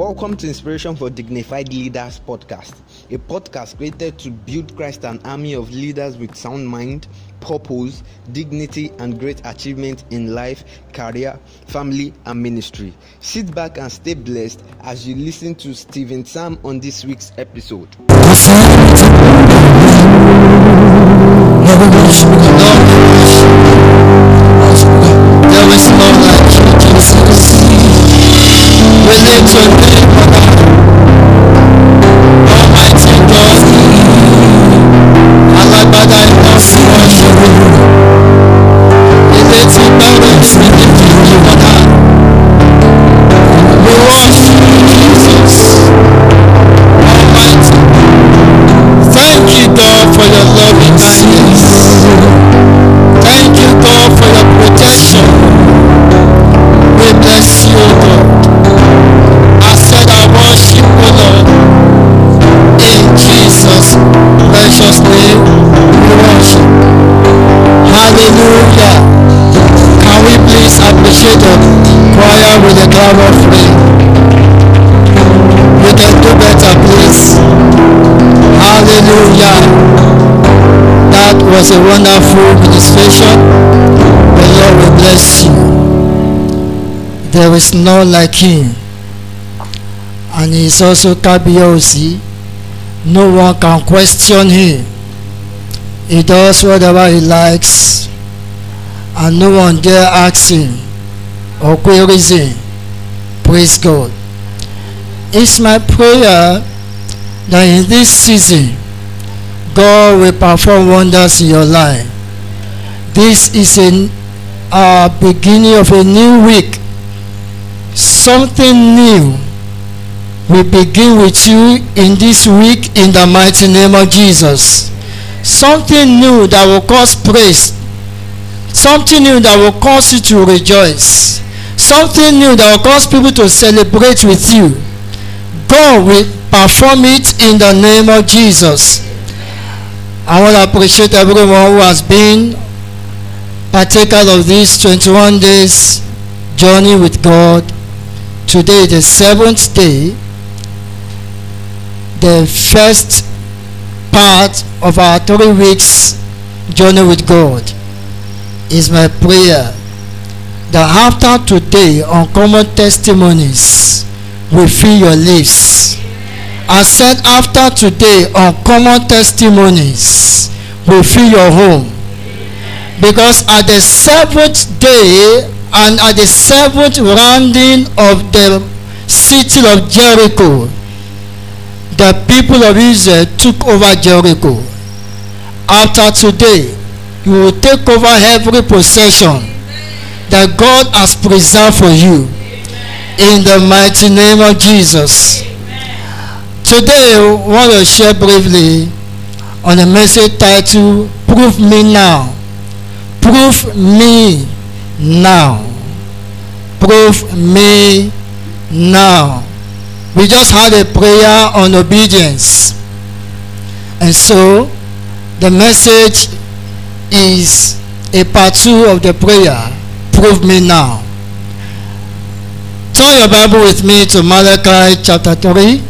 Welcome to Inspiration for Dignified Leaders podcast, a podcast created to build Christ an army of leaders with sound mind, purpose, dignity, and great achievement in life, career, family, and ministry. Sit back and stay blessed as you listen to Stephen Sam on this week's episode. Hallelujah. Can we please appreciate the choir with a clap offering? We can do better, please. Hallelujah. That was a wonderful ministration. The Lord will bless you. There is no like him. And he is also Kabiyesi. No one can question him. He does whatever he likes. And no one dare ask him or queries him. Praise God. It's my prayer that in this season, God will perform wonders in your life. This is a uh, beginning of a new week. Something new will begin with you in this week in the mighty name of Jesus. Something new that will cause praise. Something new that will cause you to rejoice. Something new that will cause people to celebrate with you. God will perform it in the name of Jesus. I want to appreciate everyone who has been partaker of this 21 days journey with God. Today, the seventh day, the first part of our three weeks journey with God. Is my prayer that after today, uncommon testimonies will fill your lips. I said after today, uncommon testimonies will fill your home. Because at the seventh day and at the seventh rounding of the city of Jericho, the people of Israel took over Jericho. After today, you will take over every possession that God has preserved for you. In the mighty name of Jesus. Today, I want to share briefly on a message titled Prove Me Now. Prove me now. Prove me now. We just had a prayer on obedience. And so, the message is a part two of the prayer. Prove me now. Turn your Bible with me to Malachi chapter 3.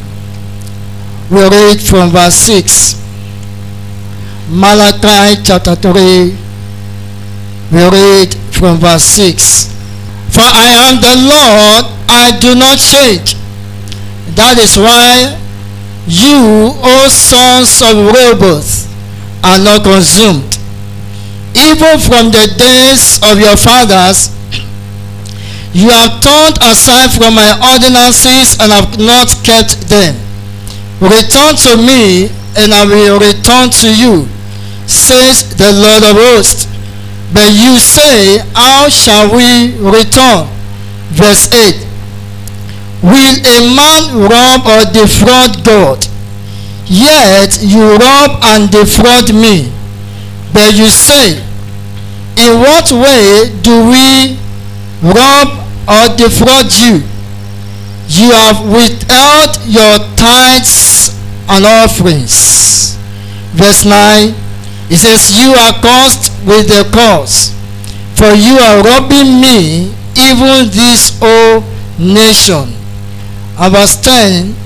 We read from verse 6. Malachi chapter 3. We read from verse 6. For I am the Lord, I do not change. That is why you, O sons of rebels, are not consumed. Even from the days of your fathers, you have turned aside from my ordinances and have not kept them. Return to me, and I will return to you, says the Lord of hosts. But you say, How shall we return? Verse 8 Will a man rob or defraud God? Yet you rob and defraud me. But you say, In what way do we rob or defraud you? You have withheld your tithes and offerings. Verse 9 it says, You are cursed with the curse, for you are robbing me, even this whole nation. And verse 10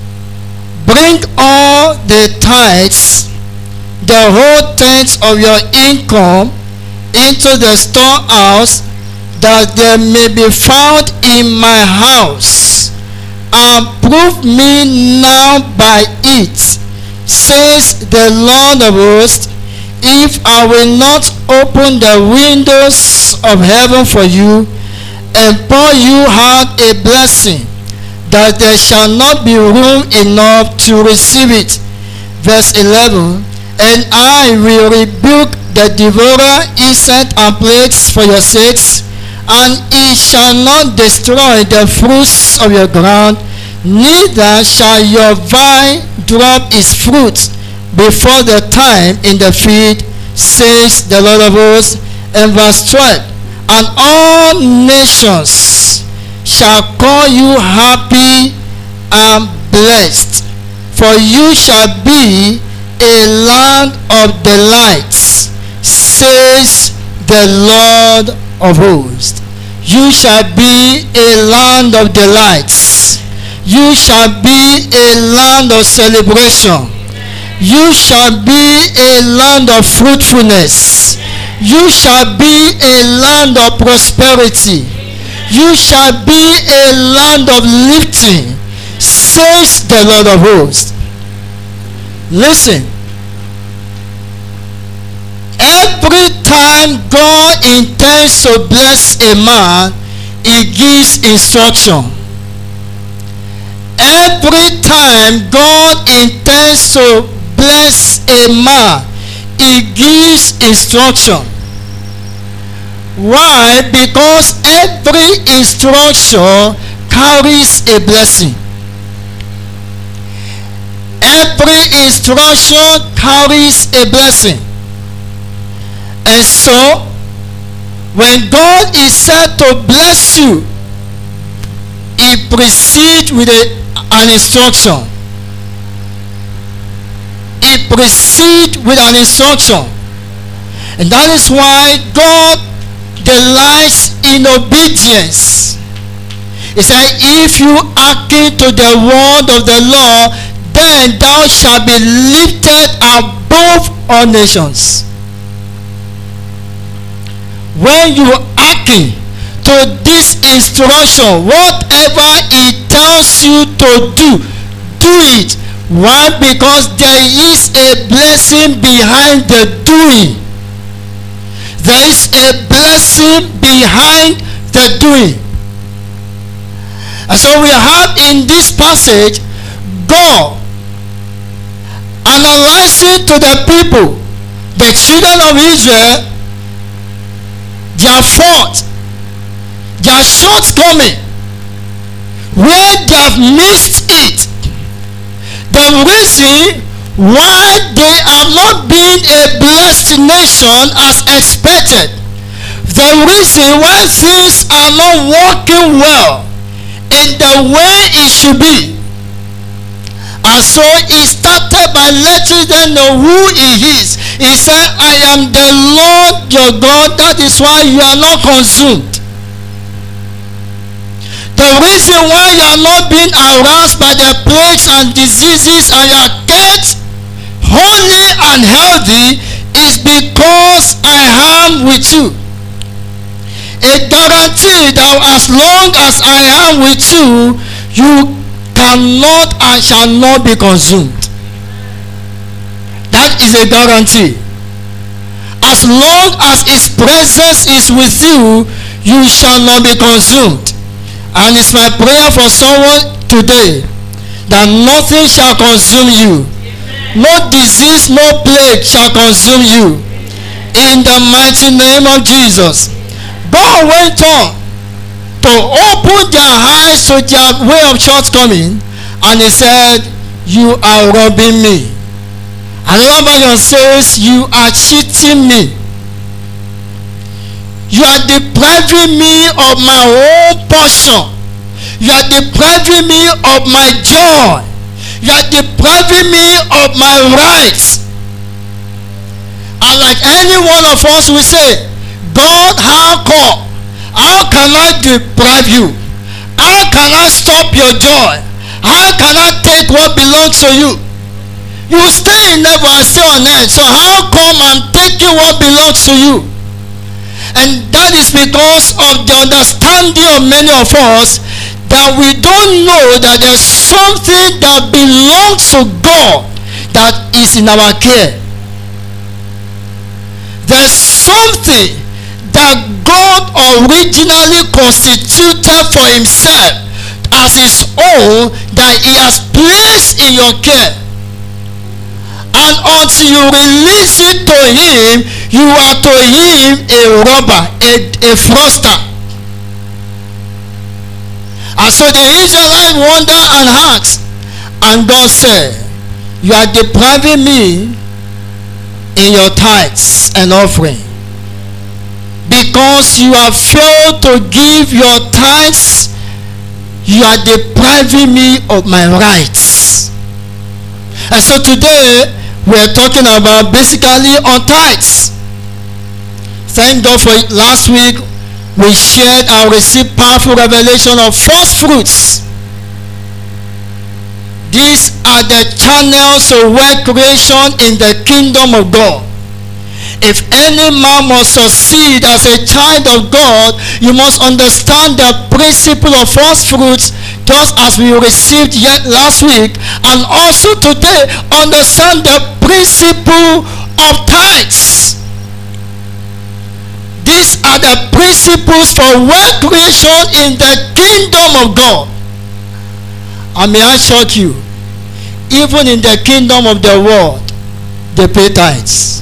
Bring all the tithes, the whole tenth of your income, into the storehouse, that there may be found in my house. And prove me now by it, says the Lord of hosts, if I will not open the windows of heaven for you and pour you out a blessing, that there shall not be room enough to receive it. Verse 11 And I will rebuke the devourer insect and plagues for your sakes, and it shall not destroy the fruits of your ground, neither shall your vine drop its fruit before the time in the field, says the Lord of hosts. And verse 12, and all nations shall call you happy and blessed, for you shall be a land of delights, says the Lord of hosts. You shall be a land of delights. You shall be a land of celebration you shall be a land of fruitfulness. You shall be a land of prosperity. You shall be a land of lifting, says the Lord of hosts. Listen. Every time God intends to bless a man, he gives instruction. Every time God intends to bless a man, he gives instruction. Why? Because every instruction carries a blessing. Every instruction carries a blessing. And so, when God is said to bless you, he precedes with a, an instruction it proceed with an instruction. And that is why God delights in obedience. He said, if you hearken to the word of the law, then thou shalt be lifted above all nations. When you hearken to this instruction, whatever it tells you to do, do it why? Because there is a blessing behind the doing. There is a blessing behind the doing. And so we have in this passage God analyzing to the people, the children of Israel, their fault, their shortcoming, where they have missed it the reason why they have not been a blessed nation as expected. The reason why things are not working well in the way it should be. And so he started by letting them know who he is. He said, I am the Lord your God. That is why you are not consumed. The reason why you are not being harassed by the plagues and diseases and you are kept holy and healthy is because I am with you. A guarantee that as long as I am with you, you cannot and shall not be consumed. That is a guarantee. As long as his presence is with you, you shall not be consumed. And it's my prayer for someone today that nothing shall consume you. No disease, no plague shall consume you. In the mighty name of Jesus. God went on to open their eyes to their way of shortcoming and he said, You are robbing me. Another version says, You are cheating me. You are depriving me of my own portion. You are depriving me of my joy. You are depriving me of my rights. And like any one of us will say, God, how come? How can I deprive you? How can I stop your joy? How can I take what belongs to you? You stay in heaven and stay on earth. So how come I'm taking what belongs to you? And that is because of the understanding of many of us that we don't know that there's something that belongs to God that is in our care. There's something that God originally constituted for himself as his own that he has placed in your care. And until you release it to him, you are to him a robber, a, a fraudster. And so the Israelites wonder and ask, and God said, You are depriving me in your tithes and offering. Because you have failed to give your tithes you are depriving me of my rights. And so today we are talking about basically on tithes. Thank god for last week we shared and received powerful revelation of first fruits these are the channels of wealth creation in the kingdom of God. If any man must succeed as a child of God, you must understand the principle of first fruits just as we received yet last week and also today understand the principle of tithes. These are the principles for wealth creation in the kingdom of God. And may I shock you, even in the kingdom of the world, they pay tithes.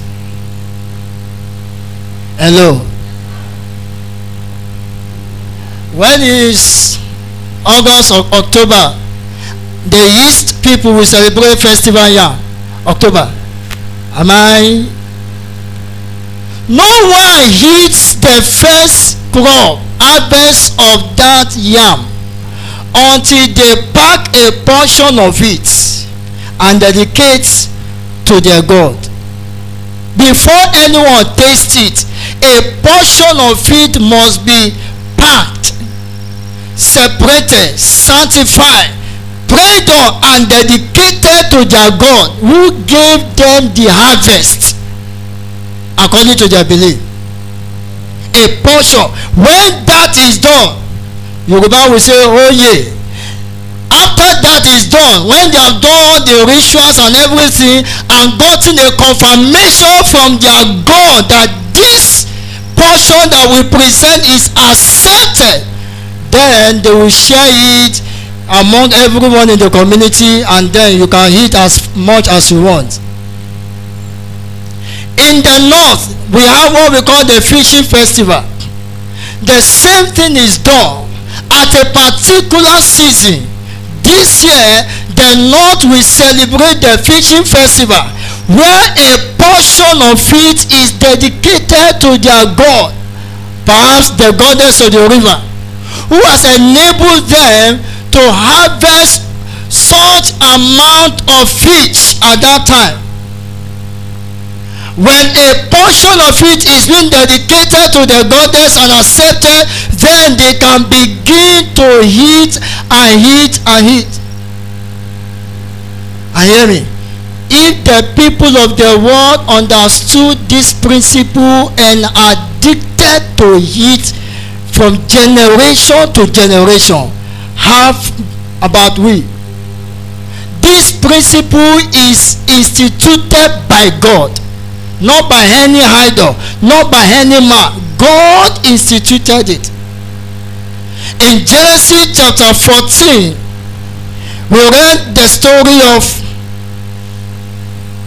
Hello. When is August or October, the East people will celebrate festival yeah. October. Am I? No one eats the first crop harvest of that yam until they pack a portion of it and dedicate to their God. Before anyone tastes it, a portion of it must be packed, separated, sanctified, prayed on, and dedicated to their God who gave them the harvest according to their belief. A portion. When that is done, Yoruba will say, oh yeah. After that is done, when they have done all the rituals and everything and gotten a confirmation from their God that this portion that we present is accepted, then they will share it among everyone in the community and then you can eat as much as you want. In the north, we have what we call the fishing festival. The same thing is done at a particular season this year the north will celebrate the fishing festival where a portion of it is dedicated to their god perhaps the goddess of the river who has enabled them to harvest such amount of fish at that time when a portion of it is being dedicated to the goddess and accepted then they can begin to eat and eat and eat and hear me? If the people of the world understood this principle and addicted to it from generation to generation half about we. This principle is instituted by god not by any idol. Not by any man. God instituted it. In genesis chapter 14 we read the story of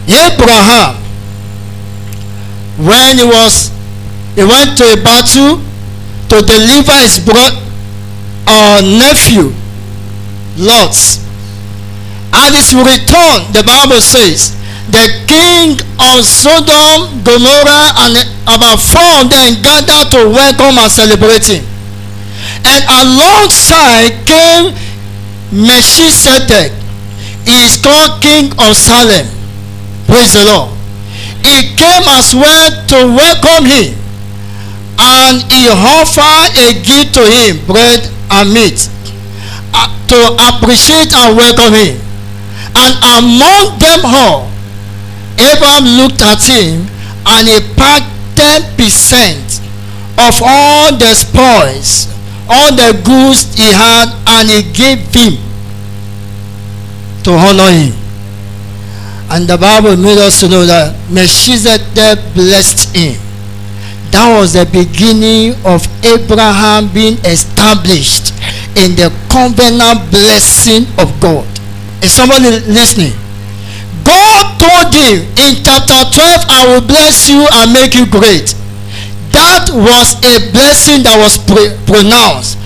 abraham. When he was he went to a battle to deliver his bro uh, nephew lot. At his return the bible says the king of Sodom, Gomorrah, and about four of them gathered to welcome and celebrate him. And alongside came Melchizedek. He is called King of Salem. Praise the Lord. He came as well to welcome him. And he offered a gift to him, bread and meat. Uh, to appreciate and welcome him. And among them all, Abraham looked at him and he packed 10% of all the spoils, all the goods he had, and he gave him to honor him. And the Bible made us know that Melchizedek blessed him. That was the beginning of Abraham being established in the covenant blessing of God. Is somebody listening? Told him in chapter 12, I will bless you and make you great. That was a blessing that was pronounced,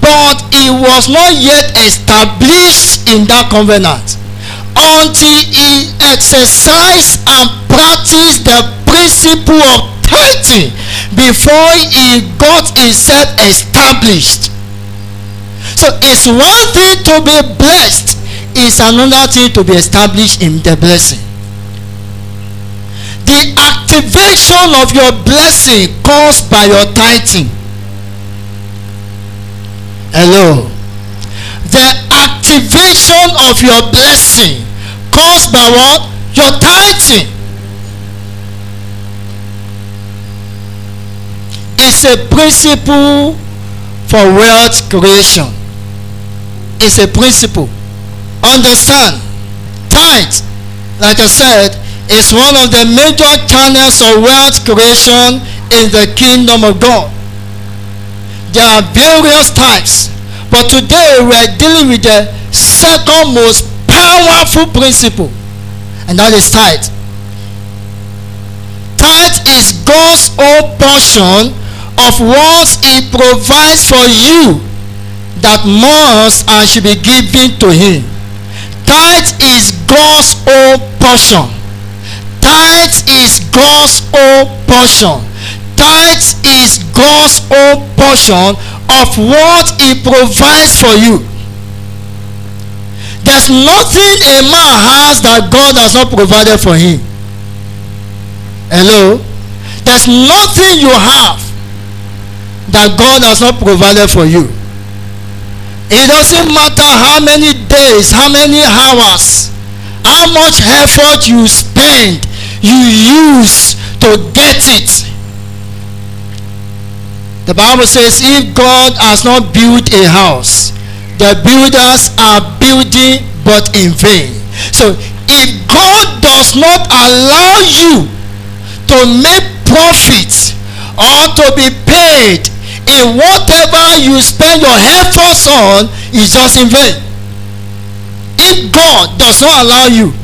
but it was not yet established in that covenant until he exercised and practiced the principle of tithing before he got himself established. So it's one thing to be blessed, it's another thing to be established in the blessing. The activation of your blessing caused by your tithing. Hello. The activation of your blessing caused by what? Your tithing. It's a principle for wealth creation. It's a principle. Understand? Tithe, like I said, is one of the major channels of wealth creation in the kingdom of God. There are various types, but today we are dealing with the second most powerful principle, and that is tithe. Tithe is God's own portion of what He provides for you that must and should be given to Him. Tithe is God's own portion. Tithe is God's own portion. Tithe is God's own portion of what He provides for you. There's nothing a man has that God has not provided for him. Hello? There's nothing you have that God has not provided for you. It doesn't matter how many days, how many hours, how much effort you spend, you use to get it. The Bible says if God has not built a house, the builders are building but in vain. So if God does not allow you to make profit or to be paid in whatever you spend your efforts on is just in vain. If God does not allow you,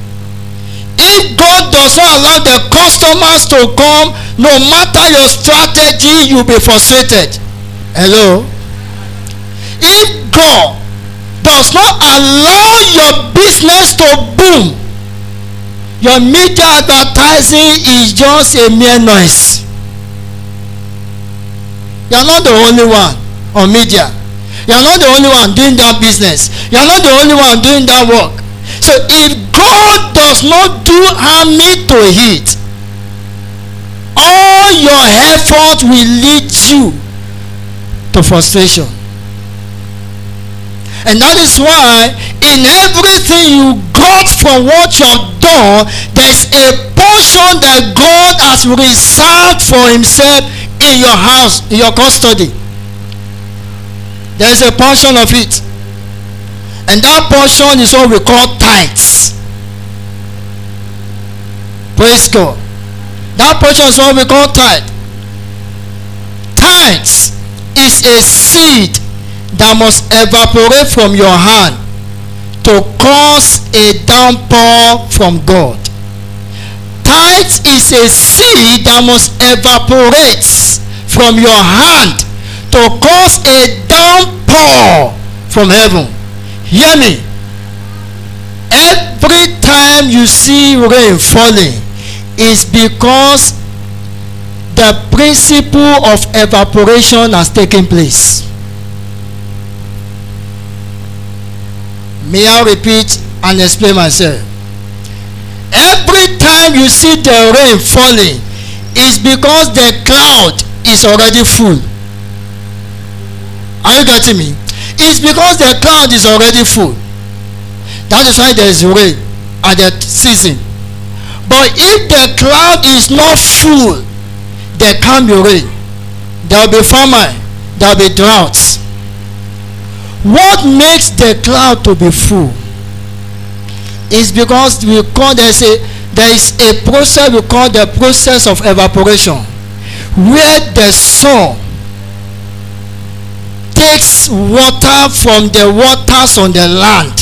if God does not allow the customers to come, no matter your strategy, you'll be frustrated. Hello? If God does not allow your business to boom, your media advertising is just a mere noise. You are not the only one on media. You are not the only one doing that business. You are not the only one doing that work. So if God does not do harmony to it, all your effort will lead you to frustration. And that is why in everything you got from what you have done, there's a portion that God has reserved for himself in your house, in your custody. There's a portion of it. And that portion is what we call tithes. Praise God. That portion is what we call tithe. Tithes is a seed that must evaporate from your hand to cause a downpour from God. Tithe is a seed that must evaporate from your hand to cause a downpour from heaven. Hear me. Every time you see rain falling is because the principle of evaporation has taken place. May I repeat and explain myself? Every time you see the rain falling it's because the cloud is already full. Are you getting me? It's because the cloud is already full. That is why there is rain at the season. But if the cloud is not full, there can't be rain. There will be famine. There will be droughts. What makes the cloud to be full is because we call there's a there is a process we call the process of evaporation where the sun takes water from the waters on the land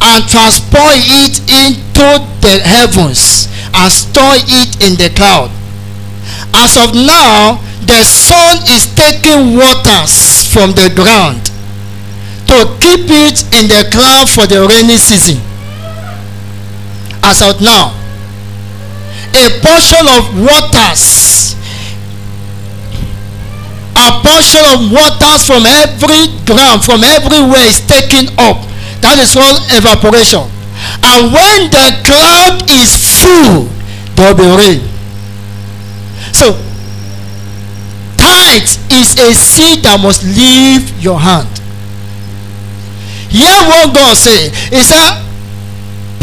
and transport it into the heavens and store it in the cloud. As of now the sun is taking waters from the ground to keep it in the cloud for the rainy season as of now a portion of waters a portion of waters from every ground from everywhere is taken up. That is called evaporation. And when the cloud is full there will be rain. So tithe is a seed that must leave your hand. Hear what god say. He said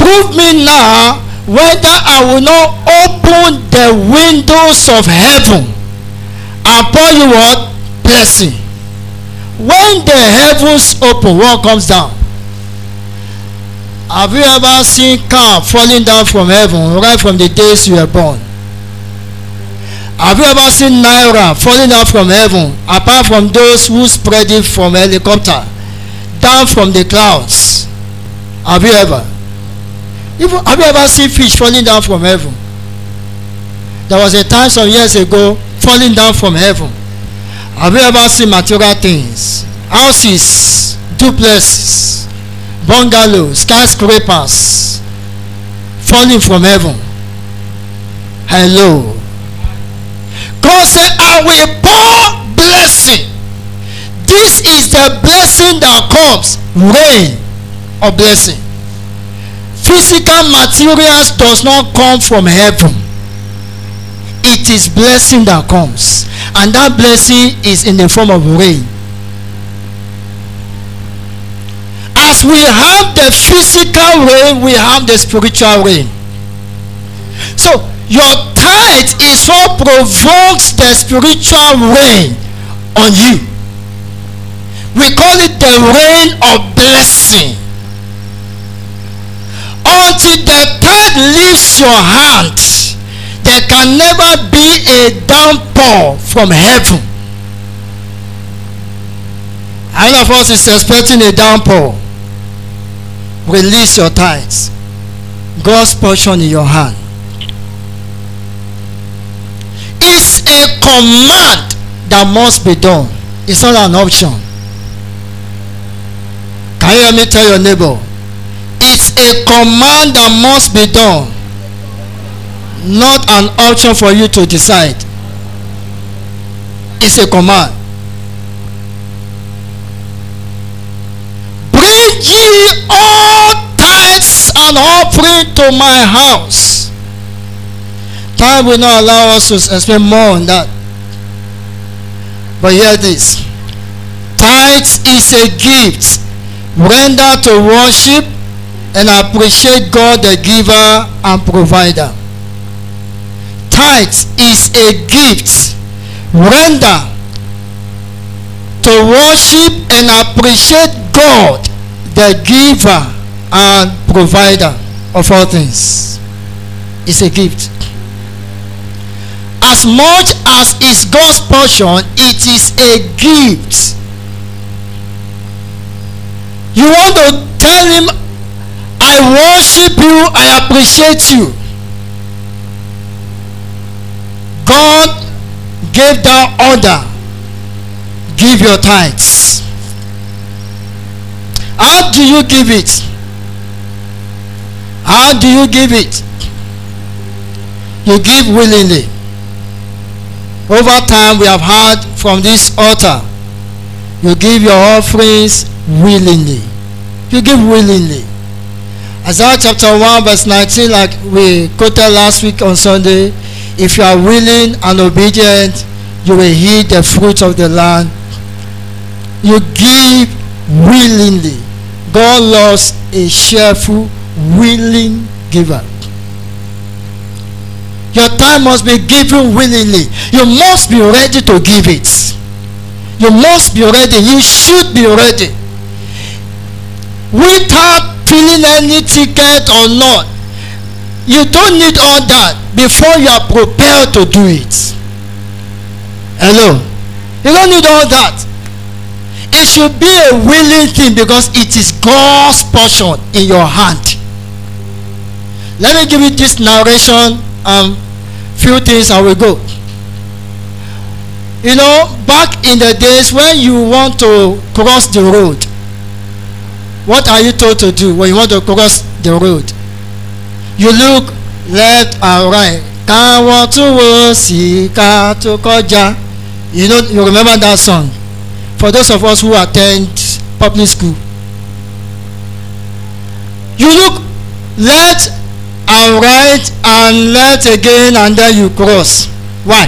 prove me now whether i will not open the windows of heaven pour you what? Blessing. When the heavens open what comes down? Have you ever seen car falling down from heaven right from the days you were born? Have you ever seen naira falling down from heaven apart from those who spread it from helicopter down from the clouds? Have you ever even have you ever seen fish falling down from heaven? There was a time some years ago falling down from heaven. Have you ever seen material things? Houses duplexes bungalows skyscrapers falling from heaven. Hello. God said I will pour blessing. This is the blessing that comes rain or blessing physical materials does not come from heaven. It is blessing that comes. And that blessing is in the form of rain. As we have the physical rain we have the spiritual rain. So your tithe is what provokes the spiritual rain on you. We call it the rain of blessing until the tithe leaves your hand there can never be a downpour from heaven. Any of us is expecting a downpour. Release your tithes. God's portion in your hand. It's a command that must be done. It's not an option. Can you hear me? Tell your neighbor a command that must be done not an option for you to decide. It's a command. Bring ye all tithes and offering to my house. Time will not allow us to explain more on that. But hear this. Tithes is a gift rendered to worship and appreciate God the giver and provider. Tithes is a gift render to worship and appreciate God the giver and provider of all things. It's a gift. As much as is God's portion it is a gift. You want to tell him I worship you I appreciate you. God gave that order. Give your tithes. How do you give it? How do you give it? You give willingly. Over time we have heard from this altar you give your offerings willingly. You give willingly isaiah chapter 1 verse 19 like we quoted last week on sunday if you are willing and obedient you will eat the fruit of the land you give willingly. God loves a cheerful, willing giver. Your time must be given willingly. You must be ready to give it. You must be ready. You should be ready. Without filling any ticket or not, you don't need all that before you are prepared to do it. Hello? You don't need all that. It should be a willing thing because it is God's portion in your hand. Let me give you this narration and few things I will go. You know, back in the days when you want to cross the road, what are you told to do when you want to cross the road? You look left and right. Káwọn tún wo sí ká tó kọjá. You know, you remember that song? For those of us who attend public school. You look left and right and left again and then you cross. Why?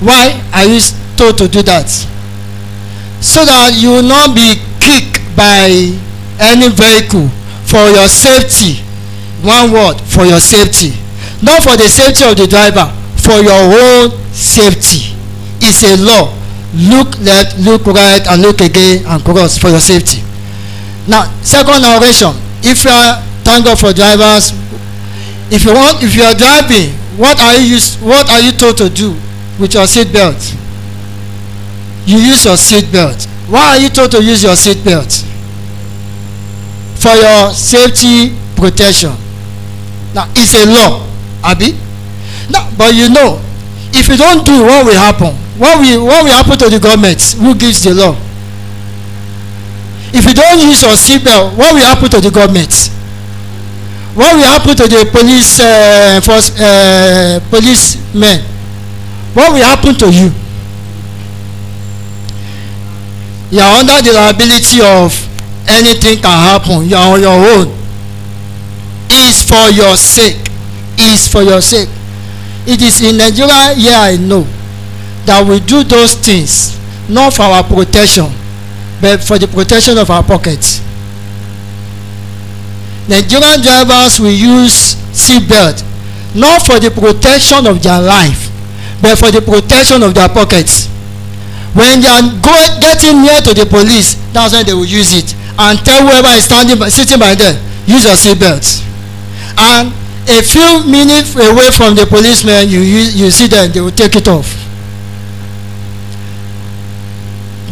Why are you told to do that? So that you will not be kicked by any vehicle for your safety. One word for your safety. Not for the safety of the driver, for your own safety. It's a law. Look left, look right, and look again and cross for your safety. Now, second oration. If you are thank God for drivers. If you want, if you are driving, what are you what are you told to do with your seat belt? You use your seat belt. Why are you told to use your seat belt? For your safety protection. Now it's a law, Abi. Now, but you know, if you don't do, what will happen? What will what will happen to the government? Who gives the law? If you don't use your seat belt, what will happen to the government? what will happen to the police uh, force uh, policemen what will happen to you you are under the liability of anything can happen. You are on your own. Is for your sake. Is for your sake. It is in nigeria yeah, i know that we do those things not for our protection but for the protection of our pockets. Nigerian drivers will use seat belt not for the protection of their life but for the protection of their pockets when they are go getting near to the police that's when they will use it and tell whoever is standing by sitting by them use your seat belt and a few minutes away from the policeman you use you see them they will take it off.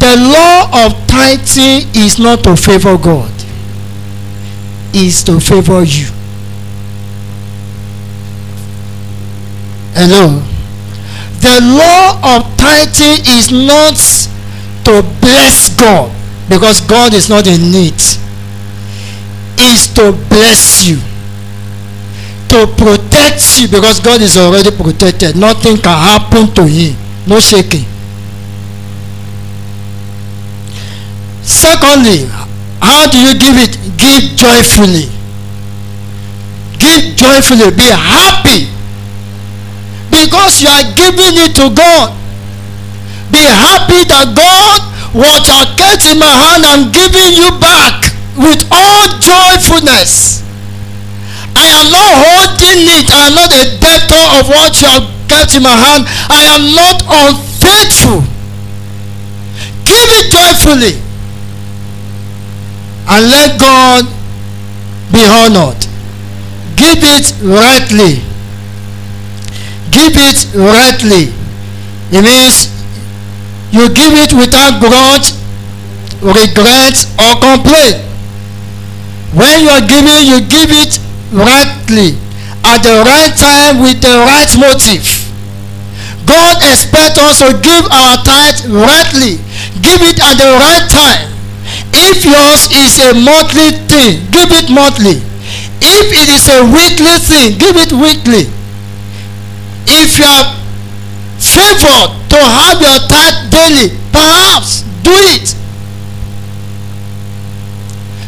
The law of tithing is not to favour god. Is to favour you. Hello the law of tithing is not to bless God because God is not in need. Is to bless you to protect you because God is already protected. Nothing can happen to him. No shaking. Secondly how do you give it? Give joyfully. Give joyfully. Be happy because you are giving it to God. Be happy that God, what I get in my hand, I'm giving you back with all joyfulness. I am not holding it. I am not a debtor of what you have kept in my hand. I am not unfaithful. Give it joyfully. And let God be honored. Give it rightly give it rightly. It means you give it without grudge regret or complaint. When you are giving you give it rightly at the right time with the right motive. God expects us to give our tithe rightly. Give it at the right time. If yours is a monthly thing give it monthly. If it is a weekly thing give it weekly if you are favoured to have your tithe daily perhaps do it.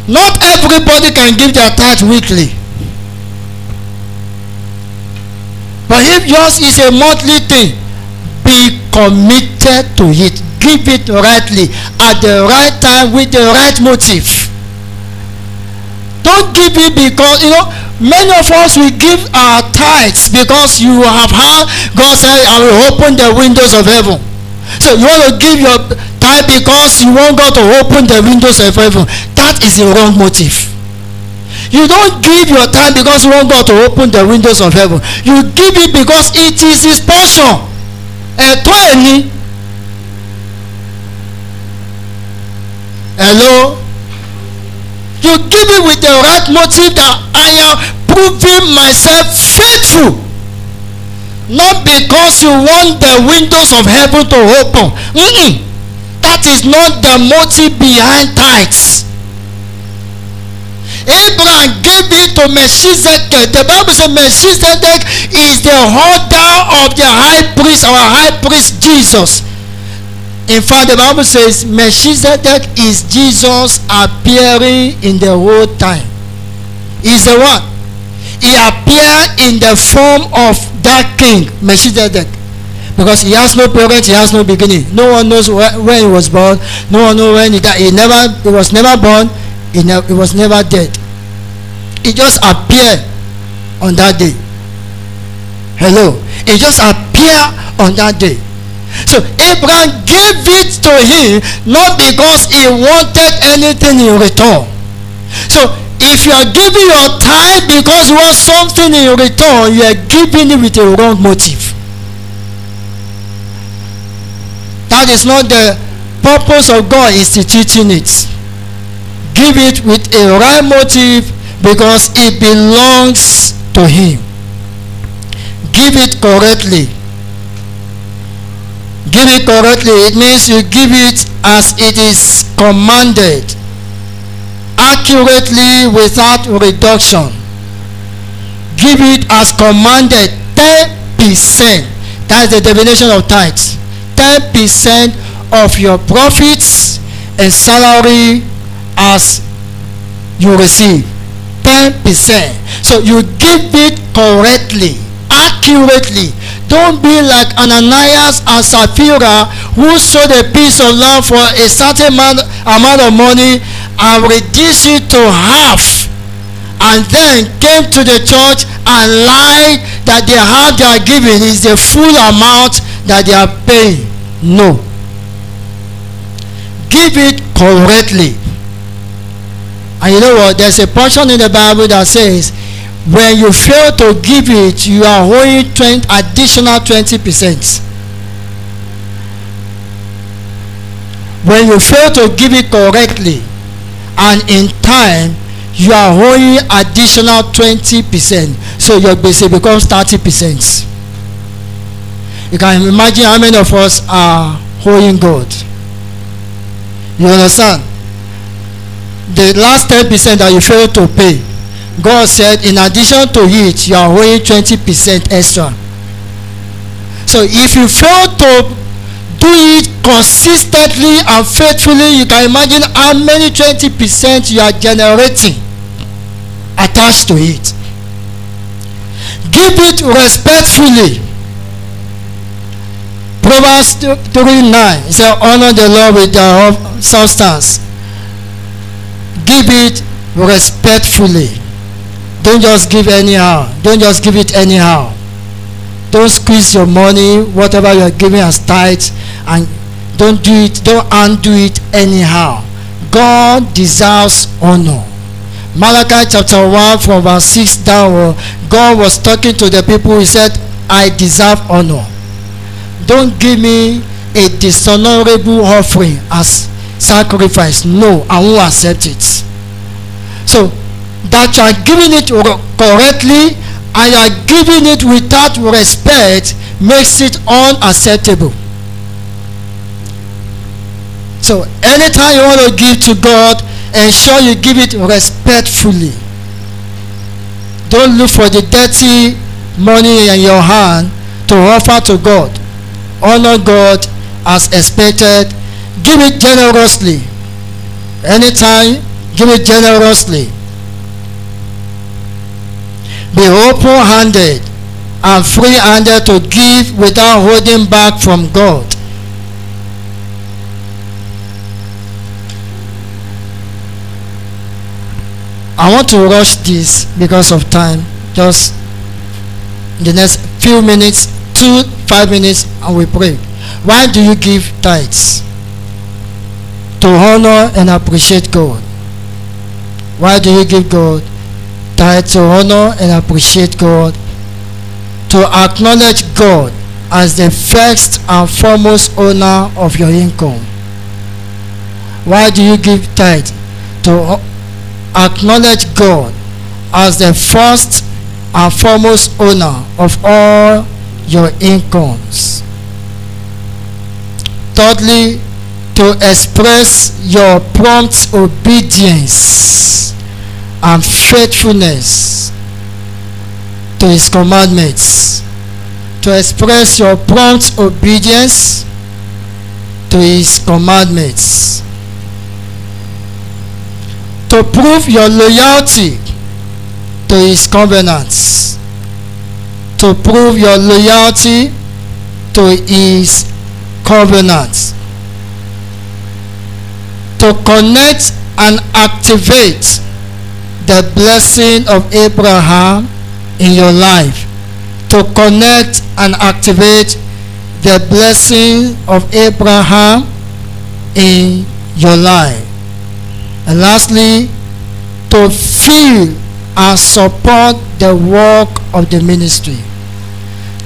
Not everybody can give their tithe weekly. But if yours is a monthly thing be committed to it. Give it rightly at the right time with the right motive. Don't give it because you know many of us will give our tithes because you have heard God say I will open the windows of heaven. So you want to give your tithe because you want God to open the windows of heaven. That is the wrong motive. You don't give your tithe because you want God to open the windows of heaven. You give it because it is his portion. Ẹ̀tọ́. Hello? You give it with the right motive that I am proving myself faithful. Not because you want the windows of heaven to open. Mm-mm. That is not the motive behind tithes. Abraham gave it to Melchizedek. The Bible says Melchizedek is the holder of the high priest, our high priest Jesus. In fact, the Bible says Melchizedek is Jesus appearing in the old time. He's the one. He appeared in the form of that king, Melchizedek. Because he has no parents, he has no beginning. No one knows where, where he was born. No one knows when he died. He never, he was never born. He, ne- he was never dead. He just appeared on that day. Hello. He just appeared on that day. So Abraham gave it to him not because he wanted anything in return. So if you are giving your tithe because you want something in return, you are giving it with a wrong motive. That is not the purpose of God instituting it. Give it with a right motive because it belongs to Him. Give it correctly. Give it correctly. It means you give it as it is commanded, accurately without reduction. Give it as commanded 10%. That's the definition of tithes. 10% of your profits and salary as you receive 10% so you give it correctly accurately don't be like ananias and sapphira who sold a piece of land for a certain amount, amount of money and reduced it to half and then came to the church and lied that the half they are giving is the full amount that they are paying. No. Give it correctly. And you know what? There's a portion in the bible that says when you fail to give it you are owing 20 additional 20 percent. When you fail to give it correctly and in time you are owing additional 20 percent. So your gbese becomes 30 percent. You can imagine how many of us are owing god. You understand? The last 10 percent that you fail to pay god said in addition to it you are owing 20 percent extra. So if you fail to do it consistently and faithfully you can imagine how many 20 percent you are generating attached to it. Give it respectfully. Proverbs 3 9 it say honour the lord with your substance. Give it respectfully don't just give anyhow. Don't just give it anyhow. Don't squeeze your money whatever you are giving as tithe and don't do it don't undo it anyhow. God deserves honor. Malachi chapter 1 from verse 6 down god was talking to the people. He said i deserve honor. Don't give me a dishonorable offering as sacrifice. No i won't accept it. So that you are giving it correctly and you are giving it without respect makes it unacceptable. So anytime you want to give to god ensure you give it respectfully. Don't look for the dirty money in your hand to offer to god. Honor god as expected. Give it generously. Anytime give it generously be open-handed and free-handed to give without holding back from God. I want to rush this because of time. Just the next few minutes, two, five minutes, and we pray. Why do you give tithes? To honor and appreciate God. Why do you give God tithe to honor and appreciate God? To acknowledge God as the first and foremost owner of your income. Why do you give tithe? To acknowledge God as the first and foremost owner of all your incomes. Thirdly, to express your prompt obedience and faithfulness to his commandments. To express your prompt obedience to his commandments to prove your loyalty to his covenants to prove your loyalty to his covenants to connect and activate the blessing of Abraham in your life to connect and activate the blessing of Abraham in your life and lastly, to feel and support the work of the ministry.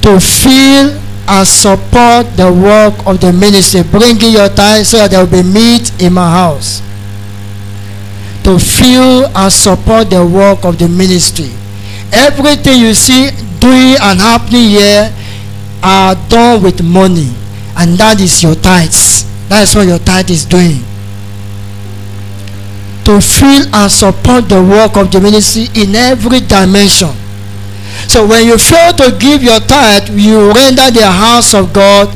To feel and support the work of the ministry. Bringing your tithe so that there will be meat in my house. To feel and support the work of the ministry. Everything you see doing and happening here are done with money. And that is your tithes. That is what your tithe is doing to feel and support the work of the ministry in every dimension. So when you fail to give your tithe, you render the house of God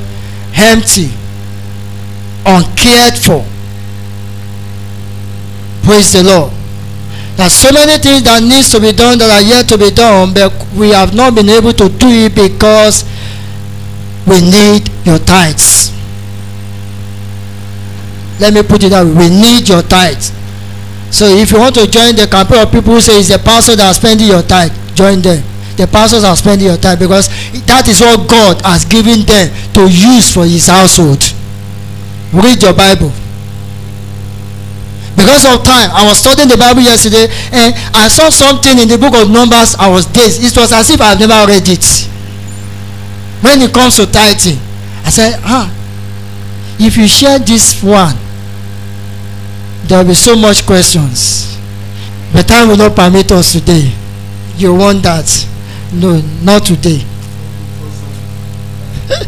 empty, uncared for. Praise the Lord. There are so many things that needs to be done that are yet to be done, but we have not been able to do it because we need your tithes. Let me put it that way. We need your tithes. So if you want to join the campaign of people who say it's the pastor that are spending your time, join them. The pastors are spending your time because that is what God has given them to use for his household. Read your Bible. Because of time, I was studying the Bible yesterday and I saw something in the book of Numbers. I was dazed. It was as if I've never read it. When it comes to tithing, I said, ah, if you share this one, there will be so much questions but time will not permit us today you want that no not today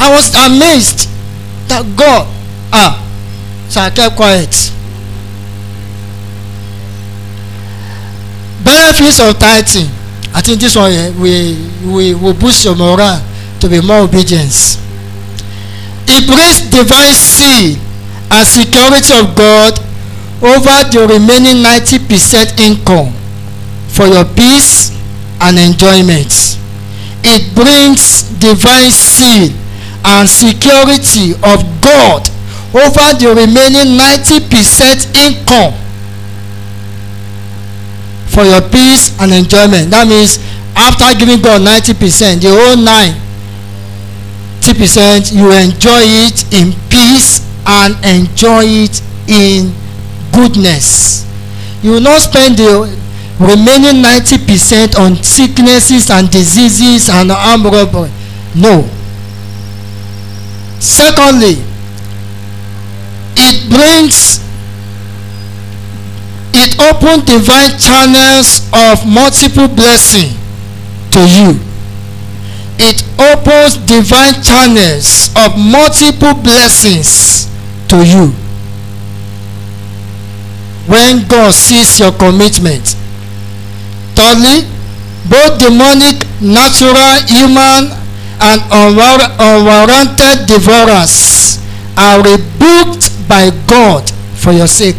i was amazed that god ah so i kept quiet. Benefits of tithing i think this one we we will boost your morale to be more obedience it brings divine seed and security of God over the remaining 90% income for your peace and enjoyment. It brings divine seal and security of God over the remaining 90% income for your peace and enjoyment. That means after giving God 90%, the whole 90% you enjoy it in peace and enjoy it in goodness. You will not spend the remaining 90% on sicknesses and diseases and armed robbery. No. Secondly, it brings it opens divine channels of multiple blessing to you it opens divine channels of multiple blessings to you when God sees your commitment. Thirdly, both demonic, natural, human, and unwarranted devourers are rebuked by God for your sake.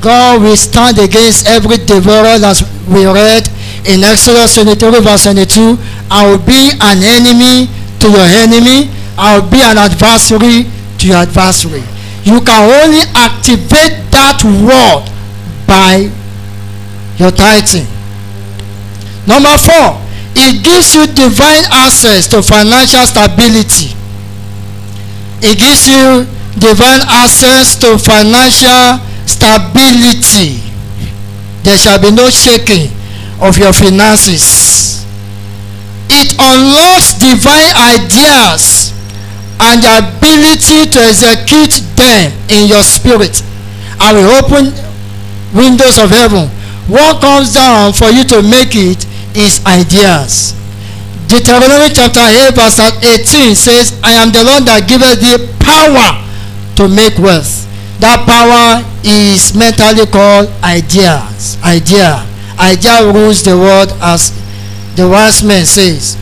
God will stand against every devourer as we read in Exodus 23 verse 22. I will be an enemy to your enemy I will be an adversary to your adversary. you can only activate that word by your tithing. Number four, it gives you divine access to financial stability. It gives you divine access to financial stability. There shall be no shaking of your finances. It unlocks divine ideas and the ability to execute them in your spirit. I will open windows of heaven. What comes down for you to make it is ideas. Deuteronomy chapter 8 verse 18 says, I am the Lord that giveth thee power to make wealth. That power is mentally called ideas. Idea. Idea rules the world as the wise man says.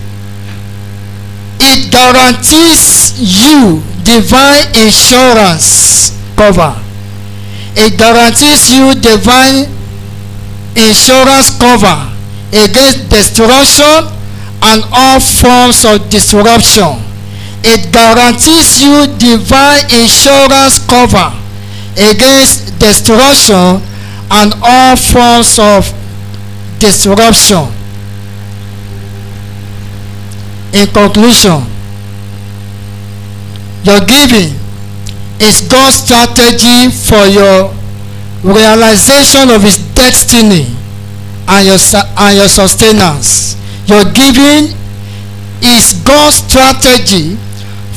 It guarantees you divine insurance cover. It guarantees you divine insurance cover against destruction and all forms of disruption. It guarantees you divine insurance cover against destruction and all forms of disruption. In conclusion, your giving is God's strategy for your realization of His destiny and your, and your sustenance. Your giving is God's strategy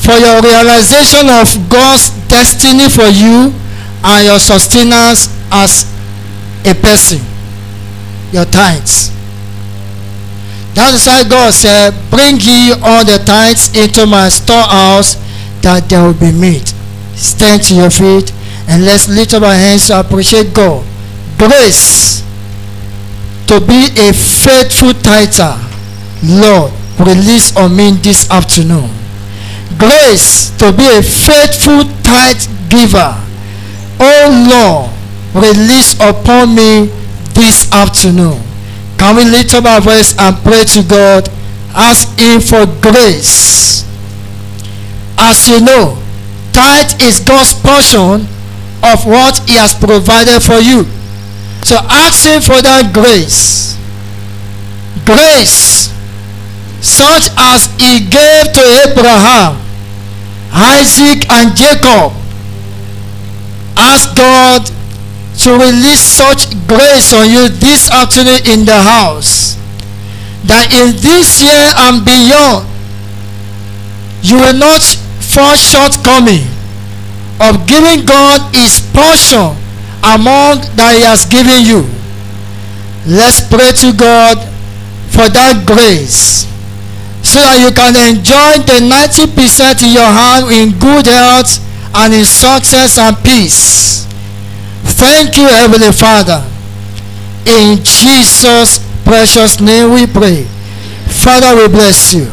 for your realization of God's destiny for you and your sustenance as a person. Your tithes. That is why God said, Bring ye all the tithes into my storehouse that there will be meat. Stand to your feet and let's lift up our hands to appreciate God. Grace to be a faithful tither. Lord, release on me this afternoon. Grace to be a faithful tithe giver. Oh Lord, release upon me this afternoon. Can we lift up our voice and pray to God? Ask Him for grace. As you know, tithe is God's portion of what He has provided for you. So ask Him for that grace. Grace such as He gave to Abraham, Isaac, and Jacob. Ask God to release such grace on you this afternoon in the house that in this year and beyond you will not fall shortcoming of giving God his portion among that he has given you. Let's pray to God for that grace so that you can enjoy the 90% in your hand in good health and in success and peace. Thank you, Heavenly Father. In Jesus' precious name we pray. Father, we bless you.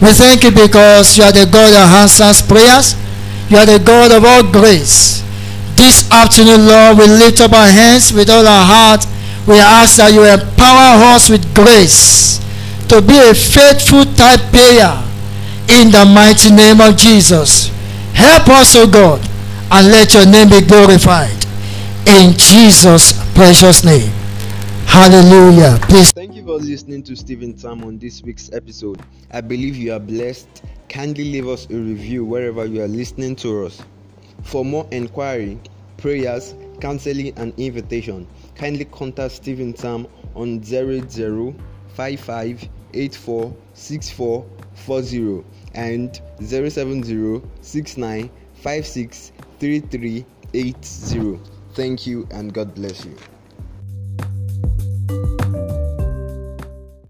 We thank you because you are the God that answers prayers. You are the God of all grace. This afternoon, Lord, we lift up our hands with all our heart. We ask that you empower us with grace to be a faithful tithe payer in the mighty name of Jesus. Help us, O God, and let your name be glorified in Jesus' precious name. Hallelujah. Please. Thank you for listening to Stephen Tam on this week's episode. I believe you are blessed. Kindly leave us a review wherever you are listening to us. For more inquiry, prayers, counseling, and invitation, kindly contact Stephen Tam on Eight four six four four zero and zero seven zero six nine five six three three eight zero. Thank you and God bless you.